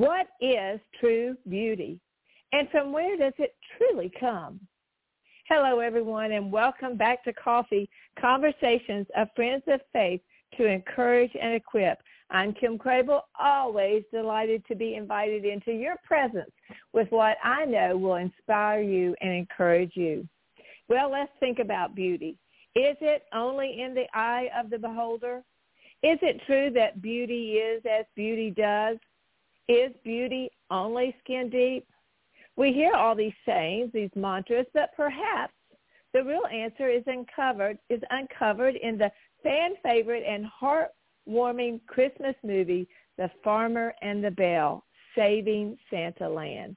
What is true beauty? And from where does it truly come? Hello, everyone, and welcome back to Coffee, Conversations of Friends of Faith to encourage and equip. I'm Kim Crabill, always delighted to be invited into your presence with what I know will inspire you and encourage you. Well, let's think about beauty. Is it only in the eye of the beholder? Is it true that beauty is as beauty does? Is beauty only skin deep? We hear all these sayings, these mantras, but perhaps the real answer is uncovered is uncovered in the fan favorite and heartwarming Christmas movie, The Farmer and the Belle, Saving Santa Land.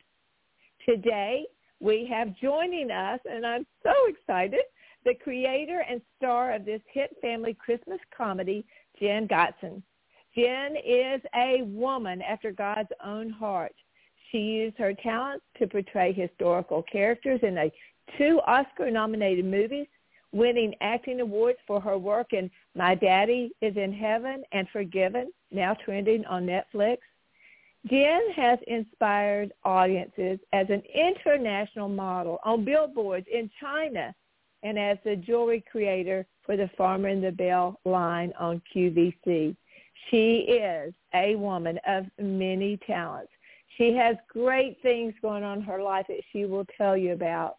Today, we have joining us, and I'm so excited, the creator and star of this hit family Christmas comedy, Jenn Gotzon. Jenn is a woman after God's own heart. She used her talents to portray historical characters in a two Oscar-nominated movies, winning acting awards for her work in My Daddy is in Heaven and Forgiven, now trending on Netflix. Jenn has inspired audiences as an international model on billboards in China and as the jewelry creator for the Farmer and the Belle line on QVC. She is a woman of many talents. She has great things going on in her life that she will tell you about.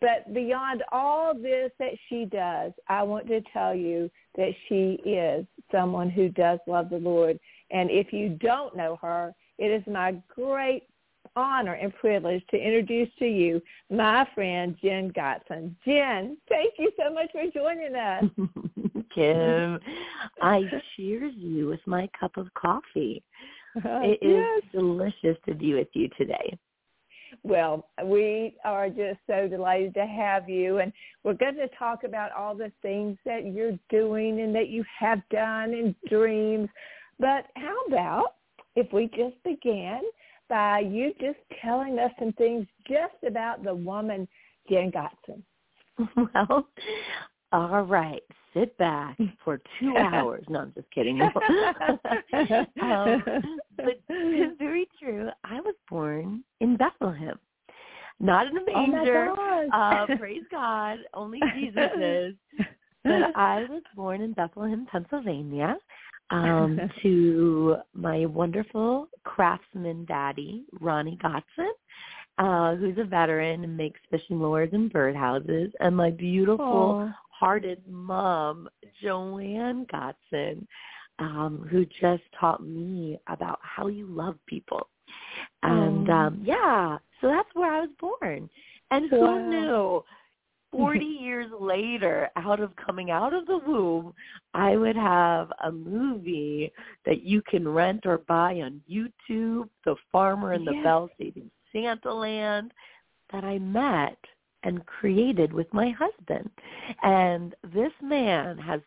But beyond all this that she does, I want to tell you that she is someone who does love the Lord. And if you don't know her, it is my great honor and privilege to introduce to you my friend Jenn Gotzon. Jenn, thank you so much for joining us. Kim. I cheers you with my cup of coffee. Uh, It is yes. delicious to be with you today. Well, we are just so delighted to have you, and we're going to talk about all the things that you're doing and that you have done and dreams. But how about if we just began by you just telling us some things just about the woman Jenn Gotzon? Well, all right. Sit back for two hours. No, I'm just kidding. um, but it's very true. I was born in Bethlehem, not in a Oh manger. gosh. uh, praise God, only Jesus is. But I was born in Bethlehem, Pennsylvania, um, to my wonderful craftsman daddy, Ronnie Gotzon, uh, who's a veteran and makes fishing lures and birdhouses, and my beautiful Aw. hearted mom, Joanne Gotzon, um, who just taught me about how you love people. And um yeah, so that's where I was born. And who knew 40 years later, out of coming out of the womb, I would have a movie that you can rent or buy on YouTube, The Farmer and the Yes. Belle Saving Santa Land, that I met and created with my husband. And this man has,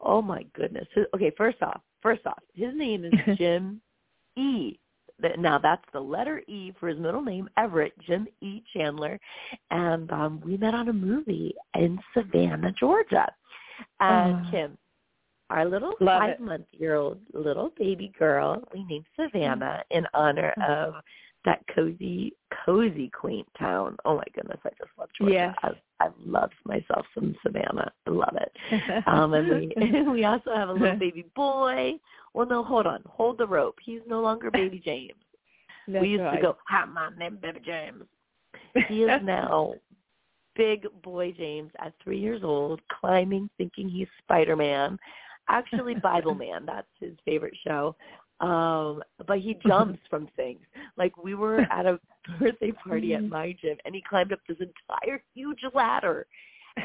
oh my goodness. Okay, first off, first off, his name is Jim E. Now that's the letter E for his middle name, Everett, Jim E. Chandler. And um, we met on a movie in Savannah, Georgia. And Oh. Kim, our little five-month-year-old little baby girl, we named Savannah in honor of that cozy, cozy, quaint town. Oh my goodness, I just love Georgia. Yes. I, I love myself some Savannah. I love it. Um, and we we also have a little baby boy. Well, no, hold on, hold the rope. He's no longer baby James. That's we used right. to go, "Hi, my name Baby James." He is now big boy James at three years old, climbing, thinking he's Spider Man. Actually, Bible Man. That's his favorite show. Um, but he mm-hmm. jumps from things. Like we were at a birthday party at my gym, and he climbed up this entire huge ladder.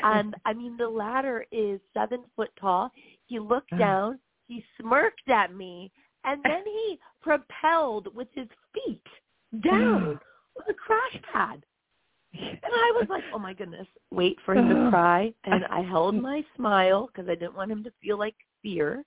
And I mean, the ladder is seven foot tall. He looked uh-huh. down, he smirked at me, and then he propelled with his feet down mm. with a crash pad. And I was like, oh my goodness, wait for him to uh-huh. cry. And I held my smile because I didn't want him to feel like fear.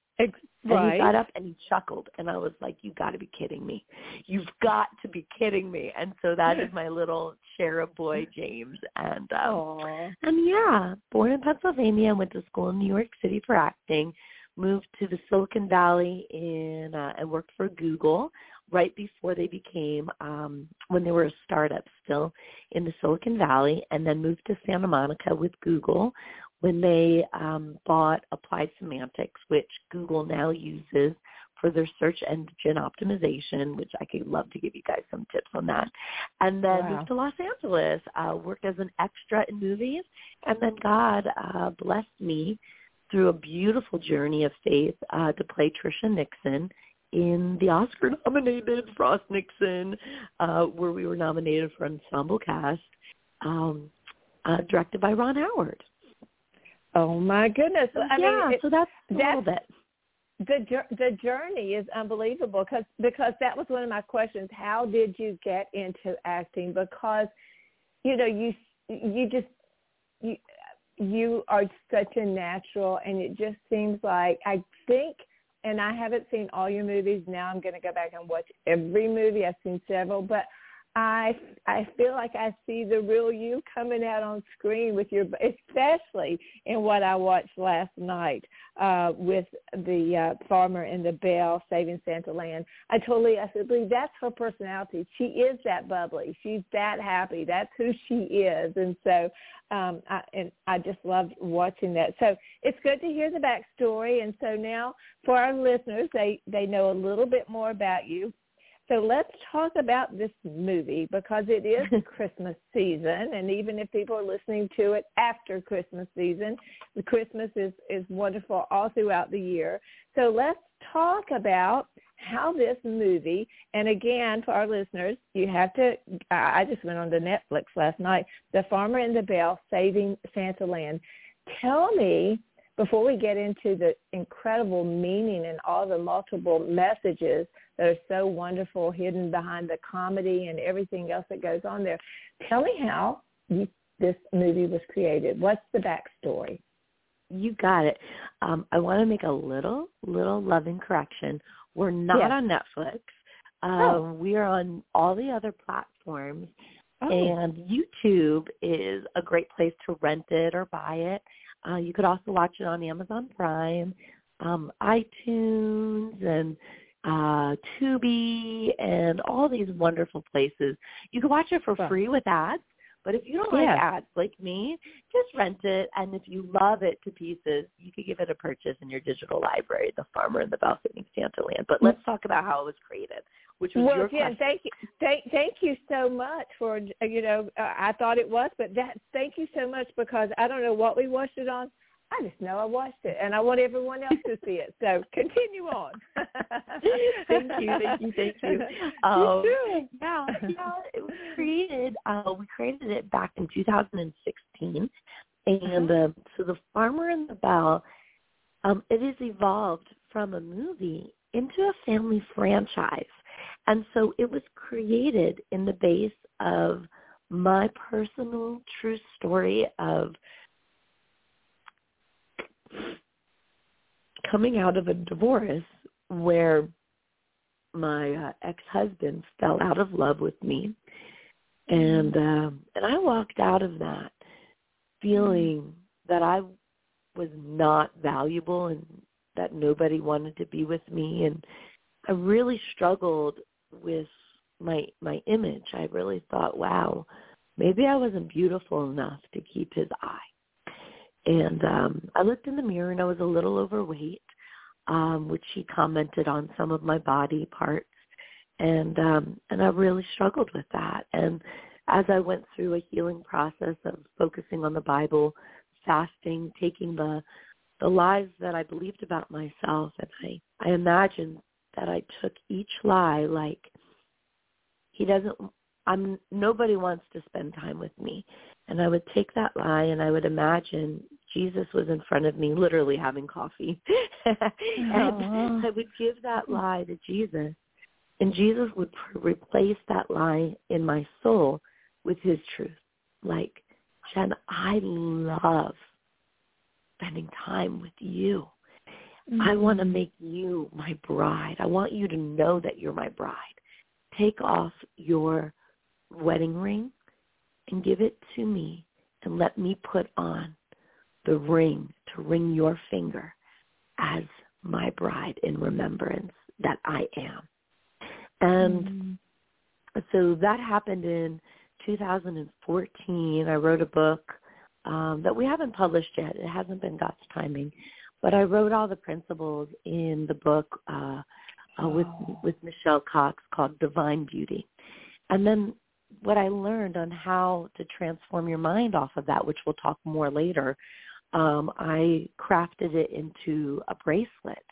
And right. he got up and he chuckled. And I was like, you got to be kidding me. You've got to be kidding me. And so that is my little cherub boy, James. And um, and yeah, born in Pennsylvania, went to school in New York City for acting, moved to the Silicon Valley in uh, and worked for Google right before they became um when they were a startup still in the Silicon Valley and then moved to Santa Monica with Google when they um bought Applied Semantics which Google now uses for their search engine optimization, which I could love to give you guys some tips on that. And then Wow. moved to Los Angeles, uh, worked as an extra in movies, and then God uh, blessed me through a beautiful journey of faith uh, to play Tricia Nixon in the Oscar-nominated Frost Nixon, uh, where we were nominated for ensemble cast, um, uh, directed by Ron Howard. Oh my goodness! I yeah, mean, it, so that's a that's- little bit. the the journey is unbelievable because because that was one of my questions. How did you get into acting? Because you know you you just you you are such a natural, and it just seems like I think. And I haven't seen all your movies. Now I'm going to go back and watch every movie. I've seen several, but I I feel like I see the real you coming out on screen with your, especially in what I watched last night uh, with the uh, farmer and the Belle saving Santa Land. I totally, I Lee, that's her personality. She is that bubbly. She's that happy. That's who she is. And so, um, I, and I just loved watching that. So it's good to hear the backstory. And so now for our listeners, they they know a little bit more about you. So let's talk about this movie because it is Christmas season, and even if people are listening to it after Christmas season, the Christmas is is wonderful all throughout the year. So let's talk about how this movie, and again for our listeners, you have to. I I just went on to Netflix last night. The Farmer and the Belle: Saving Santa Land. Tell me before we get into the incredible meaning and all the multiple messages that are so wonderful hidden behind the comedy and everything else that goes on there. Tell me how you, this movie was created. What's the backstory? You got it. Um, I want to make a little, little loving correction. We're not Yes. on Netflix. Um, Oh. We are on all the other platforms, Oh, and YouTube is a great place to rent it or buy it. Uh, you could also watch it on Amazon Prime, um, iTunes, and uh, Tubi, and all these wonderful places. You can watch it for free with ads. But if you don't like Yeah. ads like me, just rent it. And if you love it to pieces, you could give it a purchase in your digital library, The Farmer and the Saving Santa Land. But let's talk about how it was created, which was well, your yeah, question. thank you, thank, thank you so much for you know. Uh, I thought it was, but that thank you so much because I don't know what we watched it on. I just know I watched it, and I want everyone else to see it. So continue on. thank you, thank you, thank you. You Um, should. yeah, yeah, it was created. Uh, we created it back in 2016, and uh, so the Farmer and the Belle, um, it has evolved from a movie into a family franchise, and so it was created in the base of my personal true story of coming out of a divorce where my uh, ex-husband fell out of love with me. And um and I walked out of that feeling that I was not valuable and that nobody wanted to be with me. And I really struggled with my my image. I really thought, wow, maybe I wasn't beautiful enough to keep his eye. And um I looked in the mirror and I was a little overweight, um, which he commented on some of my body parts. and um and I really struggled with that and as I went through a healing process of focusing on the Bible, fasting, taking the the lies that I believed about myself and I I imagined that I took each lie like he doesn't I'm nobody wants to spend time with me. And I would take that lie and I would imagine Jesus was in front of me literally having coffee. and I would give that lie to Jesus. And Jesus would replace that lie in my soul with his truth. Like, Jenn, I love spending time with you. Mm-hmm. I want to make you my bride. I want you to know that you're my bride. Take off your wedding ring and give it to me and let me put on the ring to ring your finger as my bride in remembrance that I am. And mm-hmm. so that happened in 2014. I wrote a book um, that we haven't published yet. It hasn't been God's timing, but I wrote all the principles in the book uh, uh, with with Michelle Cox called Divine Beauty. And then what I learned on how to transform your mind off of that, which we'll talk more later, um, I crafted it into a bracelet.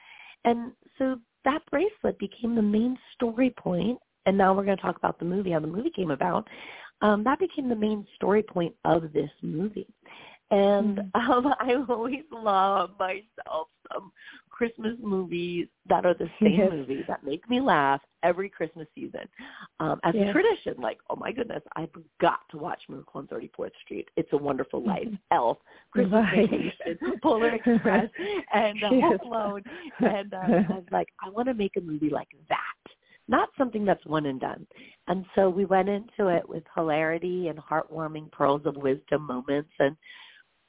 And so that bracelet became the main story point. And now we're going to talk about the movie, how the movie came about. Um, that became the main story point of this movie. And mm-hmm. um, I always love myself some Christmas movies that are the same yes. movies that make me laugh every Christmas season. Um, as yes. a tradition, like, oh my goodness, I've got to watch Miracle on 34th Street. It's a Wonderful Life, mm-hmm. Elf, Christmas right. Vacation, Polar Express, and uh, yes. Home Alone. And uh, I was like, I want to make a movie like that not something that's one and done. And so we went into it with hilarity and heartwarming pearls of wisdom moments and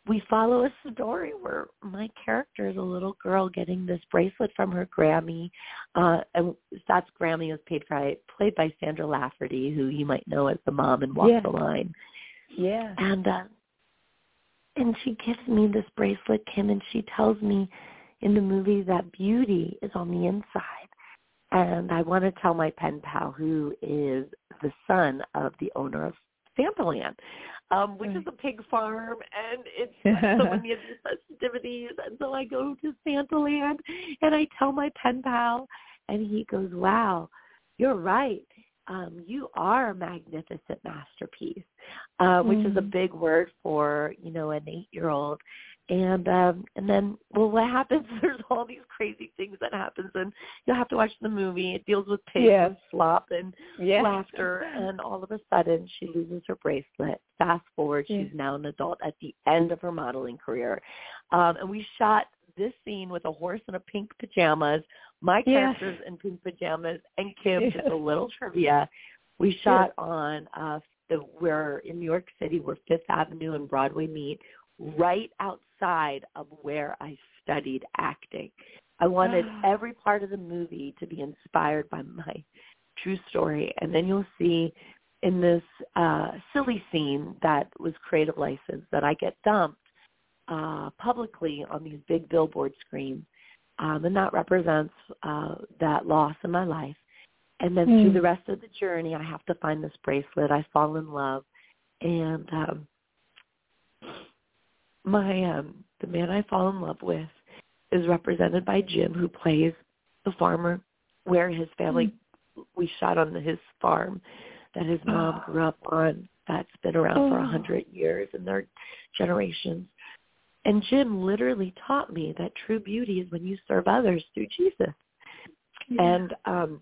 we follow a story where my character is a little girl getting this bracelet from her Grammy. Uh, and that's Grammy was paid by, played by Sandra Lafferty, who you might know as the mom in Walk yeah. the Line. Yeah. And uh, and she gives me this bracelet, Kim, and she tells me in the movie that beauty is on the inside. And I want to tell my pen pal, who is the son of the owner of Santaland, um, which is a pig farm, and it's so many of these festivities. And so I go to Santaland, and I tell my pen pal, and he goes, "Wow, you're right. Um, you are a magnificent masterpiece," uh, which mm. is a mm. big word for you know an eight-year-old and um and then well what happens? There's all these crazy things that happens and you'll have to watch the movie. It deals with pain yes. and slop and yes. laughter and all of a sudden she loses her bracelet. Fast forward yes. she's now an adult at the end of her modeling career. Um and we shot this scene with a horse in a pink pajamas. My characters in pink pajamas and kim just a little trivia. We shot on uh the where in New York City where Fifth Avenue and Broadway meet right outside of where I studied acting. I wanted every part of the movie to be inspired by my true story. And then you'll see in this uh, silly scene that was creative license that I get dumped uh, publicly on these big billboard screens. Um, and that represents uh, that loss in my life. And then mm. through the rest of the journey, I have to find this bracelet. I fall in love. And um, my um the man I fall in love with is represented by Jim who plays the farmer where his family mm-hmm. we shot on his farm that his mom grew up on that's been around oh. for a hundred years and their generations. And Jim literally taught me that true beauty is when you serve others through Jesus. Yeah. And um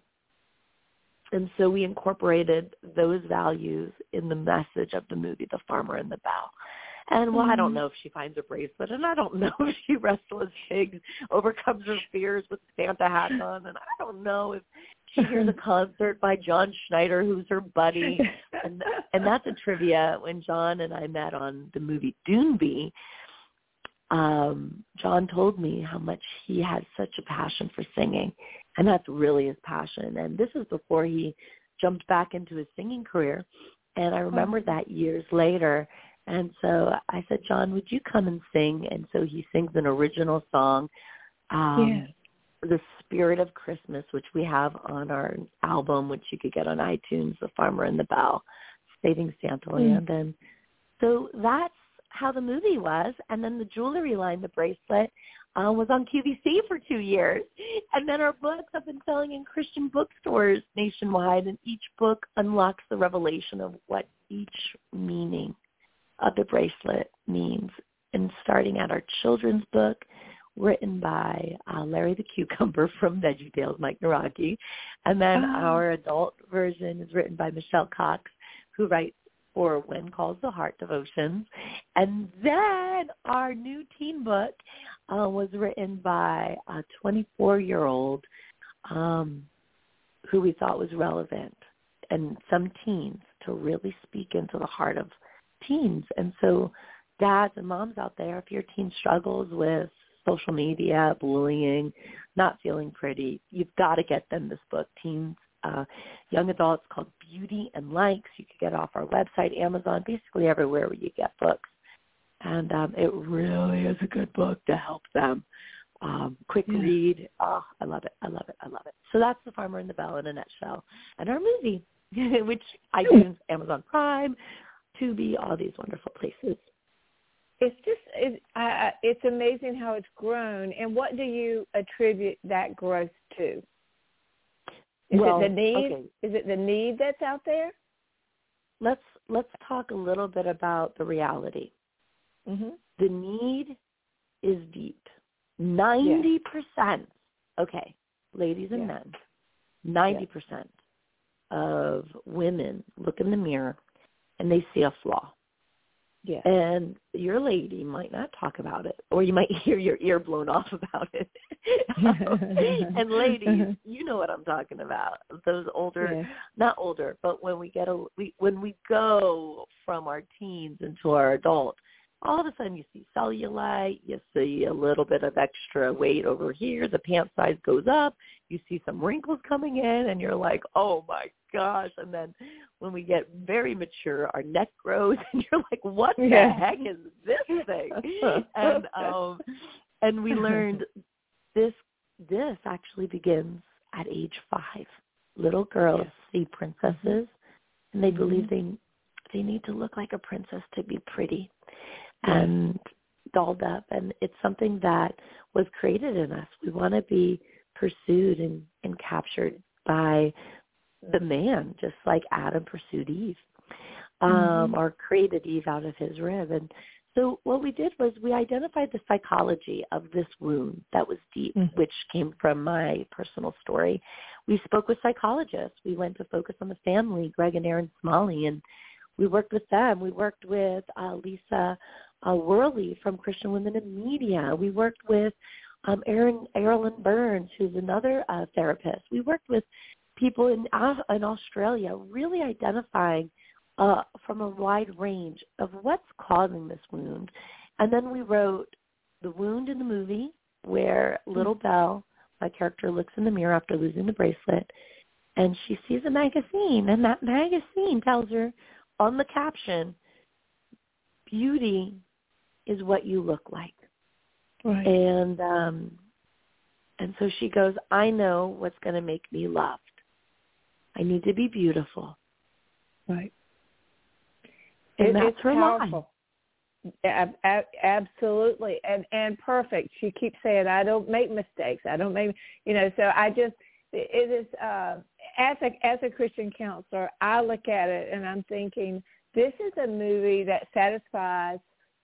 and so we incorporated those values in the message of the movie The Farmer and the Belle. And well, mm-hmm. I don't mm-hmm. know if she finds a bracelet, and I don't know if she wrestles pigs, overcomes her fears with Santa hat on, and I don't know if she hears a concert by John Schneider, who's her buddy. And and that's a trivia. When John and I met on the movie Doonby, um, John told me how much he had such a passion for singing, and that's really his passion. And this is before he jumped back into his singing career. And I remember that years later, and so I said, John, would you come and sing? And so he sings an original song. Um, the spirit of Christmas, which we have on our album, which you could get on iTunes, The Farmer and the Belle, Saving Santa Land. Mm. And so that's how the movie was. And then the jewelry line, the bracelet, uh, was on QVC for two years. And then our books have been selling in Christian bookstores nationwide, and each book unlocks the revelation of what each meaning of the bracelet means. And starting at our children's book, written by uh, Larry the Cucumber from Veggie Tales, Mike Nawrocki. And then oh. our adult version is written by Michelle Cox, who writes for When Calls the Heart Devotions. And then our new teen book uh, was written by a 24-year-old um, who we thought was relevant and some teens to really speak into the heart of teens. And so dads and moms out there, if your teen struggles with social media, bullying, not feeling pretty, you've got to get them this book, Teens, uh, Young Adults, called Beauty and Likes. You can get it off our website, Amazon, basically everywhere where you get books. And um, it really is a good book to help them. Um, quick yeah. read. Oh, I love it. I love it. I love it. So that's The Farmer and the Belle in a nutshell. And our movie, which iTunes, Amazon Prime, Tubi, all these wonderful places it's just it, uh, it's amazing how it's grown. And what do you attribute that growth to? Is well, it the need? Okay. Is it the need that's out there? Let's let's talk a little bit about the reality. Mm-hmm. The need is deep. Ninety percent. Okay, ladies and men, ninety percent of women look in the mirror and they see a flaw. Yeah. And your lady might not talk about it, or you might hear your ear blown off about it. and ladies, you know what I'm talking about. Those older, yeah. not older, but when we get a, we, when we go from our teens into our adult, all of a sudden you see cellulite, you see a little bit of extra weight over here, the pant size goes up, you see some wrinkles coming in, and you're like, oh my gosh. And then when we get very mature, our neck grows, and you're like, what the yeah. heck is this thing? and um, and we learned this this actually begins at age five. Little girls yes. see princesses, and they mm-hmm. believe they they need to look like a princess to be pretty and dolled up and it's something that was created in us. We want to be pursued and, and captured by the man, just like Adam pursued Eve, um, mm-hmm. or created Eve out of his rib. And so what we did was we identified the psychology of this wound that was deep, mm-hmm. which came from my personal story. We spoke with psychologists. We went to focus on the family, Greg and Erin Smalley, and we worked with them. We worked with uh, Lisa uh, Worley from Christian Women in Media. We worked with um, Aaron Erilyn Burns, who's another uh, therapist. We worked with people in uh, in Australia, really identifying uh, from a wide range of what's causing this wound. And then we wrote the wound in the movie, where little mm-hmm. Belle, my character, looks in the mirror after losing the bracelet, and she sees a magazine, and that magazine tells her on the caption, "Beauty is what you look like." Right. And um and so she goes, I know what's going to make me loved. I need to be beautiful. Right. And it, that's it's her powerful. Ab- ab- absolutely, and and perfect. She keeps saying, "I don't make mistakes. I don't make," you know. So I just, it is uh, as a as a Christian counselor, I look at it and I'm thinking, this is a movie that satisfies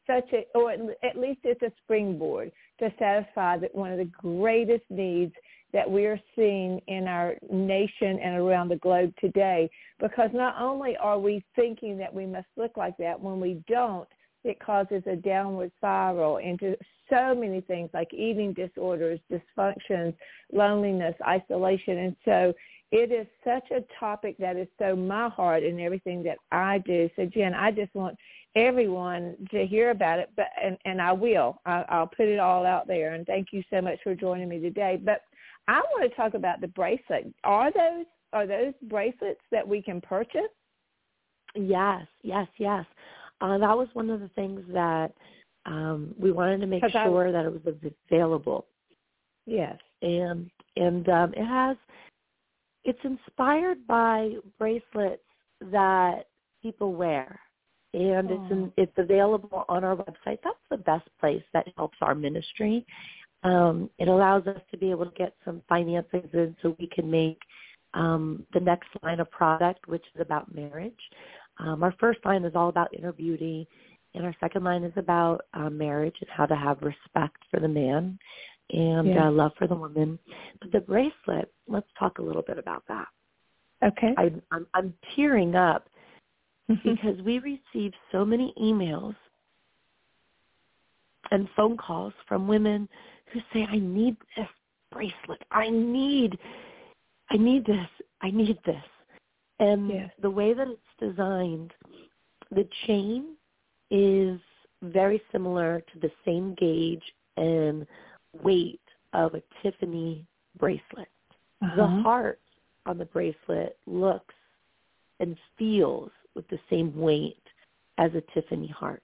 such a, or at least it's a springboard to satisfy that one of the greatest needs that we are seeing in our nation and around the globe today. Because not only are we thinking that we must look like that, when we don't, it causes a downward spiral into so many things like eating disorders, dysfunctions, loneliness, isolation. And so it is such a topic that is so my heart in everything that I do. So Jenn, I just want everyone to hear about it, but and, and I will. I, I'll put it all out there. And thank you so much for joining me today. But I want to talk about the bracelet. Are those are those bracelets that we can purchase? Yes, yes, yes. Uh, that was one of the things that um, we wanted to make sure I, that it was available. Yes. and and um, it has it's inspired by bracelets that people wear and oh. it's in, it's available on our website that's the best place that helps our ministry um, it allows us to be able to get some financing in so we can make um, the next line of product which is about marriage um, our first line is all about inner beauty and our second line is about uh, marriage and how to have respect for the man and yeah. uh, love for the woman. But the bracelet, let's talk a little bit about that. Okay. I, I'm, I'm tearing up because we receive so many emails and phone calls from women who say, I need this bracelet. I need, I need this. I need this. And yes. the way that it's designed, the chain is very similar to the same gauge and weight of a Tiffany bracelet. Uh-huh. The heart on the bracelet looks and feels with the same weight as a Tiffany heart.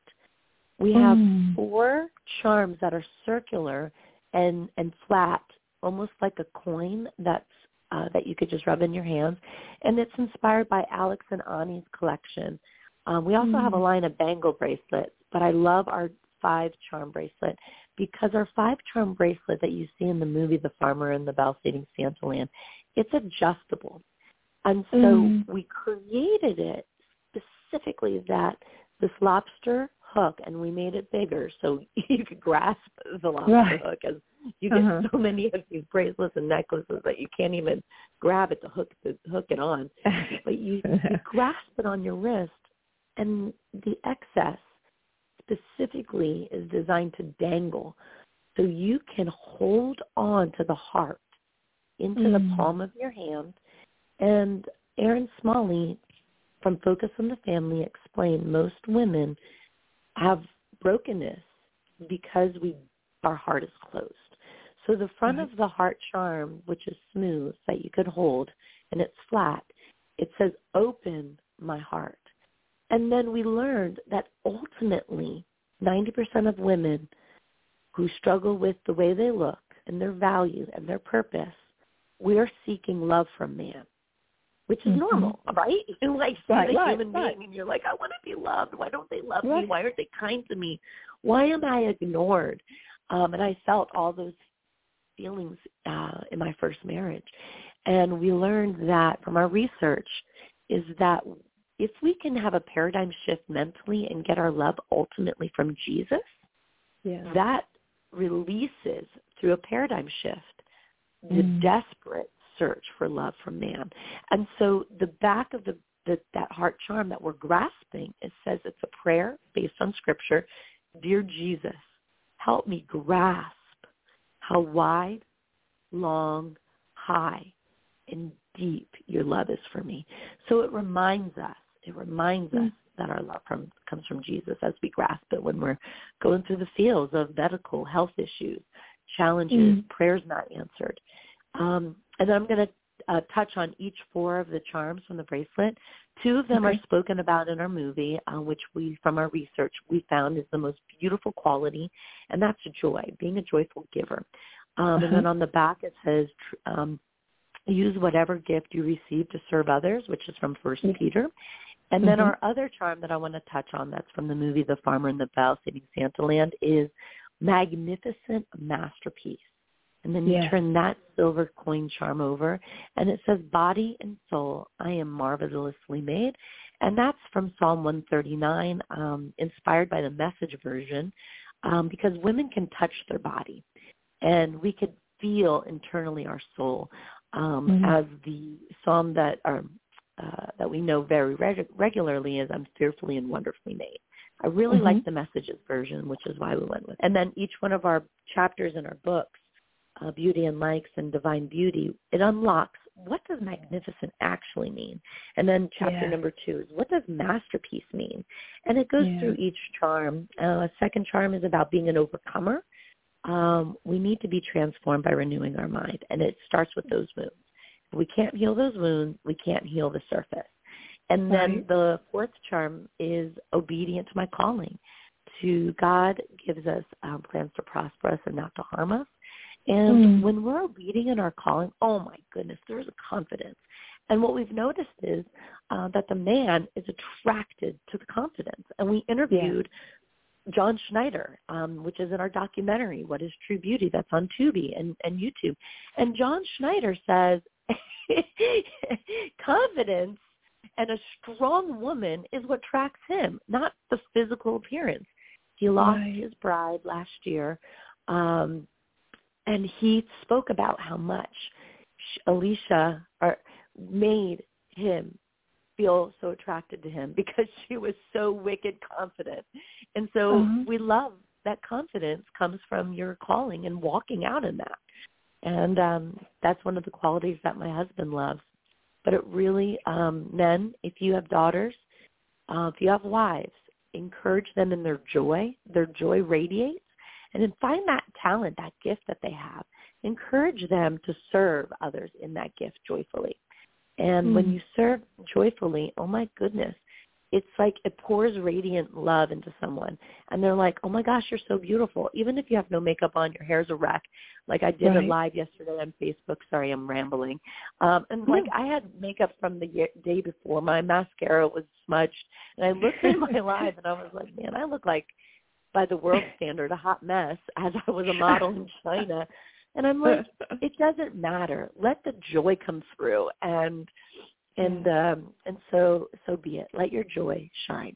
We have mm. four charms that are circular and and flat, almost like a coin that's uh, that you could just rub in your hands, and it's inspired by Alex and Ani's collection. Um, we also mm. have a mm. line of bangle bracelets, but I love our five charm bracelet because our five charm bracelet that you see in the movie The Farmer and the Belle Saving Santa Land, it's adjustable. And so mm. we created it specifically that this lobster hook and we made it bigger so you could grasp the lobster right. hook as you get uh-huh. so many of these bracelets and necklaces that you can't even grab it to hook the hook it on. but you, you grasp it on your wrist and the excess specifically is designed to dangle so you can hold on to the heart into mm. the palm of your hand. And Erin Smalley from Focus on the Family explained most women have brokenness because we our heart is closed. So the front mm-hmm. of the heart charm, which is smooth that you could hold and it's flat, it says open my heart. And then we learned that ultimately 90% of women who struggle with the way they look and their value and their purpose, we're seeking love from man, which is mm-hmm. normal, right? You like see right, a human right. being and you're like, I want to be loved. Why don't they love me? Why aren't they kind to me? Why am I ignored? Um, and I felt all those feelings uh, in my first marriage. And we learned that from our research is that if we can have a paradigm shift mentally and get our love ultimately from Jesus, yeah. that releases through a paradigm shift the mm. desperate search for love from man. And so the back of the, the that heart charm that we're grasping, it says it's a prayer based on scripture. Dear Jesus, help me grasp how wide, long, high, and deep your love is for me. So it reminds us it reminds mm. us that our love from, comes from Jesus as we grasp it when we're going through the fields of medical health issues, challenges, mm. prayers not answered. Um, and I'm going to uh, touch on each four of the charms from the bracelet. Two of them okay. are spoken about in our movie, uh, which we, from our research, we found is the most beautiful quality, and that's joy, being a joyful giver. Um, uh-huh. And then on the back it says, um, use whatever gift you receive to serve others, which is from First Peter. And then mm-hmm. our other charm that I want to touch on that's from the movie The Farmer and the Belle Saving Santa Land is magnificent masterpiece. And then you turn that silver coin charm over and it says body and soul, I am marvelously made. And that's from Psalm 139, um, inspired by the message version, um, because women can touch their body and we could feel internally our soul um, mm-hmm. as the psalm that, or uh, that we know very reg- regularly is I'm fearfully and wonderfully made. I really mm-hmm. like the messages version, which is why we went with. It. And then each one of our chapters in our books, uh, Beauty and Likes and Divine Beauty, it unlocks what does magnificent actually mean? And then chapter yeah. number two is what does masterpiece mean? And it goes yeah. through each charm. Uh, second charm is about being an overcomer. Um, we need to be transformed by renewing our mind, and it starts with those wounds. If we can't heal those wounds, we can't heal the surface. And then right. the fourth charm is obedient to my calling. To God gives us um, plans to prosper us and not to harm us. And mm. when we're leading in our calling, oh my goodness, there's a confidence. And what we've noticed is uh, that the man is attracted to the confidence. And we interviewed yeah. John Schneider, um, which is in our documentary, What is True Beauty, that's on Tubi and, and YouTube. And John Schneider says confidence and a strong woman is what tracks him, not the physical appearance. He lost right. his bride last year, um, and he spoke about how much Alicia or, made him feel so attracted to him because she was so wicked confident. And so mm-hmm. we love that confidence comes from your calling and walking out in that. And um that's one of the qualities that my husband loves. But it really um men, if you have daughters, uh, if you have wives, encourage them in their joy. Their joy radiates. And then find that talent, that gift that they have. Encourage them to serve others in that gift joyfully. And mm when hmm. you serve joyfully, oh my goodness, it's like it pours radiant love into someone and they're like oh my gosh you're so beautiful even if you have no makeup on your hair's a wreck like i did right. a live yesterday on facebook sorry i'm rambling um and like i had makeup from the day before my mascara was smudged and i looked at my live and i was like man i look like by the world standard a hot mess as i was a model in china and I'm like, it doesn't matter. Let the joy come through, and and um, and so so be it. Let your joy shine.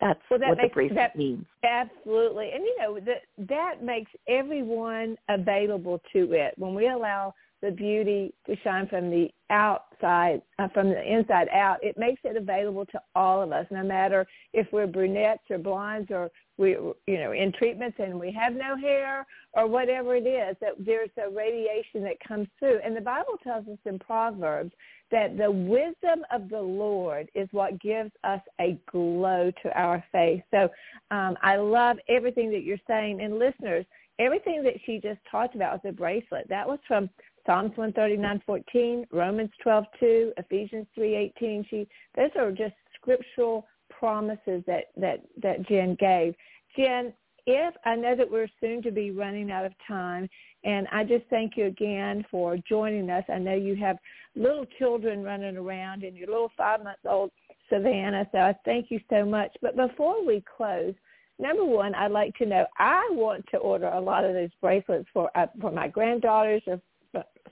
That's well, that what makes, the bracelet that, means. Absolutely, and you know that that makes everyone available to it when we allow the beauty to shine from the outside, uh, from the inside out. It makes it available to all of us, no matter if we're brunettes or blondes or we, you know, in treatments and we have no hair or whatever it is. That there's a radiation that comes through, and the Bible tells us in Proverbs that the wisdom of the Lord is what gives us a glow to our face. So um, I love everything that you're saying, and listeners everything that she just talked about with the bracelet, that was from Psalms 139:14, Romans 12:2, Ephesians 3:18. She those are just scriptural promises that that that Jenn gave. Jenn, if I know that we're soon to be running out of time, and I just thank you again for joining us. I know you have little children running around and your little five-month-old Savannah, so I thank you so much. But before we close, number one, I'd like to know. I want to order a lot of those bracelets for uh, for my granddaughters or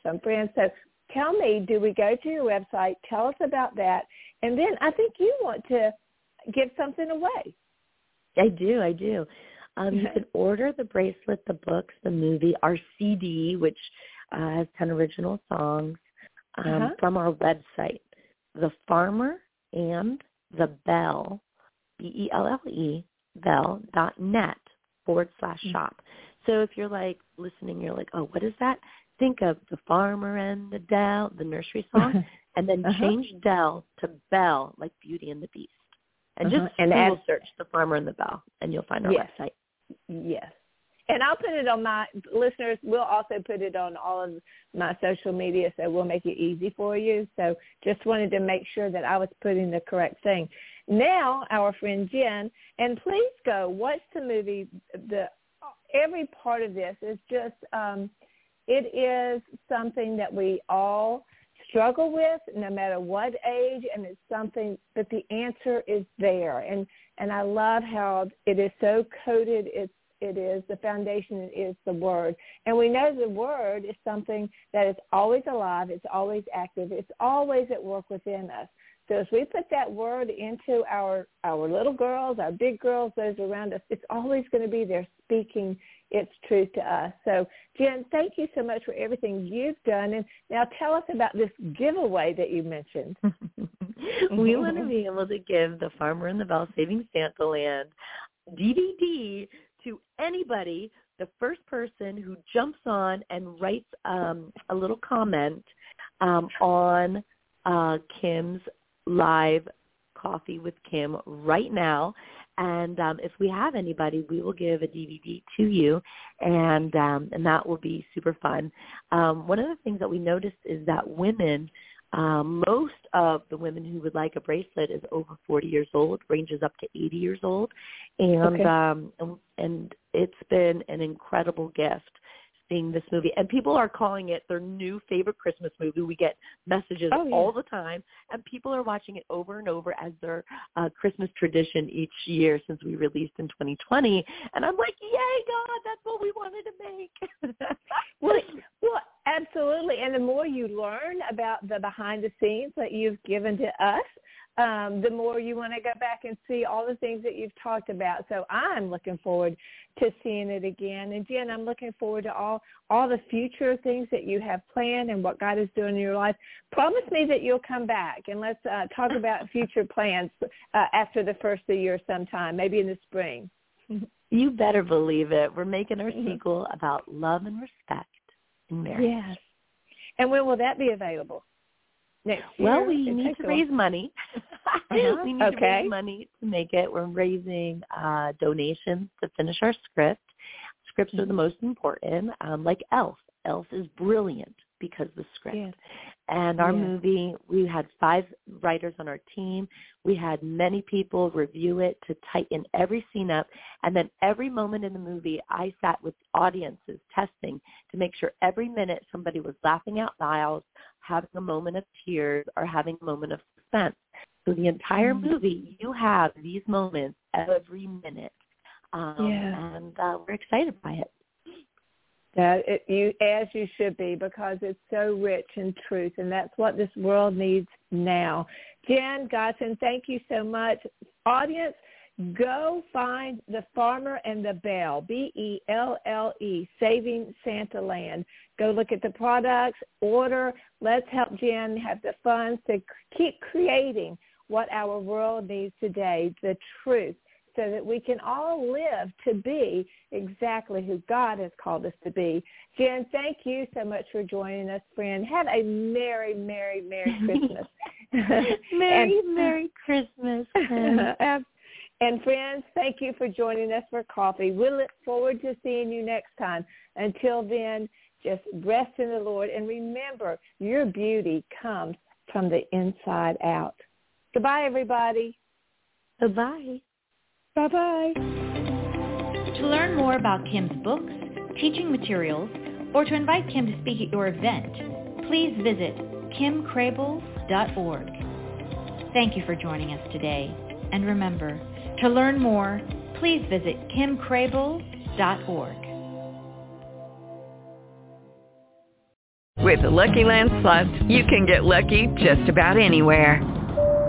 some friends. So tell me, do we go to your website? Tell us about that. And then I think you want to give something away. I do, I do. Um, you can order the bracelet, the books, the movie, our CD, which uh, has 10 original songs, um, uh-huh. from our website, The Farmer and the Belle, B-E-L-L-E, bell dot net forward slash mm. shop. So if you're like listening, you're like, oh, what is that? think of the farmer and the Dell, the nursery song, and then uh-huh. change Dell to Belle, like Beauty and the Beast. And uh-huh. just and add, search the farmer and the belle, and you'll find our yes. website. Yes. And I'll put it on my listeners. We'll also put it on all of my social media, so we'll make it easy for you. So just wanted to make sure that I was putting the correct thing. Now, our friend Jenn, and please go watch the movie. The every part of this is just um, it is something that we all struggle with no matter what age and it's something but the answer is there. And and I love how it is so coded. It's it is the foundation is the word. And we know the word is something that is always alive. It's always active. It's always at work within us so as we put that word into our our little girls, our big girls, those around us, it's always going to be there speaking its truth to us. So Jenn, thank you so much for everything you've done. And now tell us about this giveaway that you mentioned. we want to be able to give the Farmer and the Belle Saving Santa Land DVD to anybody, the first person who jumps on and writes um, a little comment um, on uh, Kim's live coffee with Kim right now. And um, if we have anybody, we will give a DVD to you, and um, and that will be super fun. Um, one of the things that we noticed is that women, um, most of the women who would like a bracelet is over 40 years old, ranges up to 80 years old, and okay. um, and, and it's been an incredible gift seeing this movie. And people are calling it their new favorite Christmas movie. We get messages oh, yeah. all the time, and people are watching it over and over as their uh, Christmas tradition each year since we released in 2020. And I'm like, yay, God, that's what we wanted to make. well, well, absolutely. And the more you learn about the behind the scenes that you've given to us, um, the more you want to go back and see all the things that you've talked about. So I'm looking forward to seeing it again. And Jenn, I'm looking forward to all all the future things that you have planned and what God is doing in your life. Promise me that you'll come back and let's uh, talk about future plans uh, after the first of the year sometime, maybe in the spring. You better believe it. We're making our mm-hmm. sequel about love and respect in marriage. Yes. And when will that be available? Next well, we need to raise money. Uh-huh. we need okay. to raise money to make it. We're raising uh, donations to finish our script. Scripts mm-hmm. are the mm-hmm. most important, um, like Elf. Elf is brilliant because the script. Yes. And our yes. movie, we had five writers on our team. We had many people review it to tighten every scene up. And then every moment in the movie, I sat with audiences testing to make sure every minute somebody was laughing out loud, having a moment of tears, or having a moment of suspense. So the entire mm-hmm. movie, you have these moments every minute. Um, yeah. And uh, we're excited by it. It, you, as you should be, because it's so rich in truth, and that's what this world needs now. Jenn Gotzon, thank you so much. Audience, go find the farmer and the Belle, B-E-L-L-E, Saving Santaland. Go look at the products, order. Let's help Jenn have the funds to keep creating what our world needs today, the truth so that we can all live to be exactly who God has called us to be. Jenn, thank you so much for joining us, friend. Have a merry, merry, merry Christmas. merry, and, merry Christmas. and friends, thank you for joining us for coffee. We look forward to seeing you next time. Until then, just rest in the Lord and remember your beauty comes from the inside out. Goodbye, everybody. Goodbye. Bye-bye. To learn more about Kim's books, teaching materials, or to invite Kim to speak at your event, please visit kimcrabill.org. Thank you for joining us today. And remember, to learn more, please visit kimcrabill.org. With the Lucky Land Slots, you can get lucky just about anywhere.